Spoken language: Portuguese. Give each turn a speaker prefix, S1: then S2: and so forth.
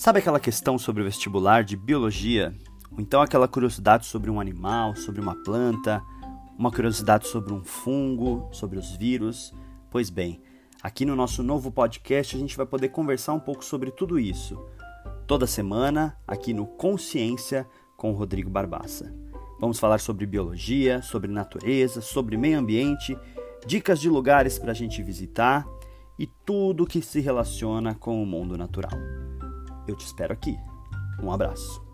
S1: Sabe aquela questão sobre o vestibular de biologia? Ou então aquela curiosidade sobre um animal, sobre uma planta, uma curiosidade sobre um fungo, sobre os vírus? Pois bem, aqui no nosso novo podcast a gente vai poder conversar um pouco sobre tudo isso. Toda semana, aqui no Consciência com o Rodrigo Barbaça. Vamos falar sobre biologia, sobre natureza, sobre meio ambiente, dicas de lugares para a gente visitar e tudo que se relaciona com o mundo natural. Eu te espero aqui. Um abraço.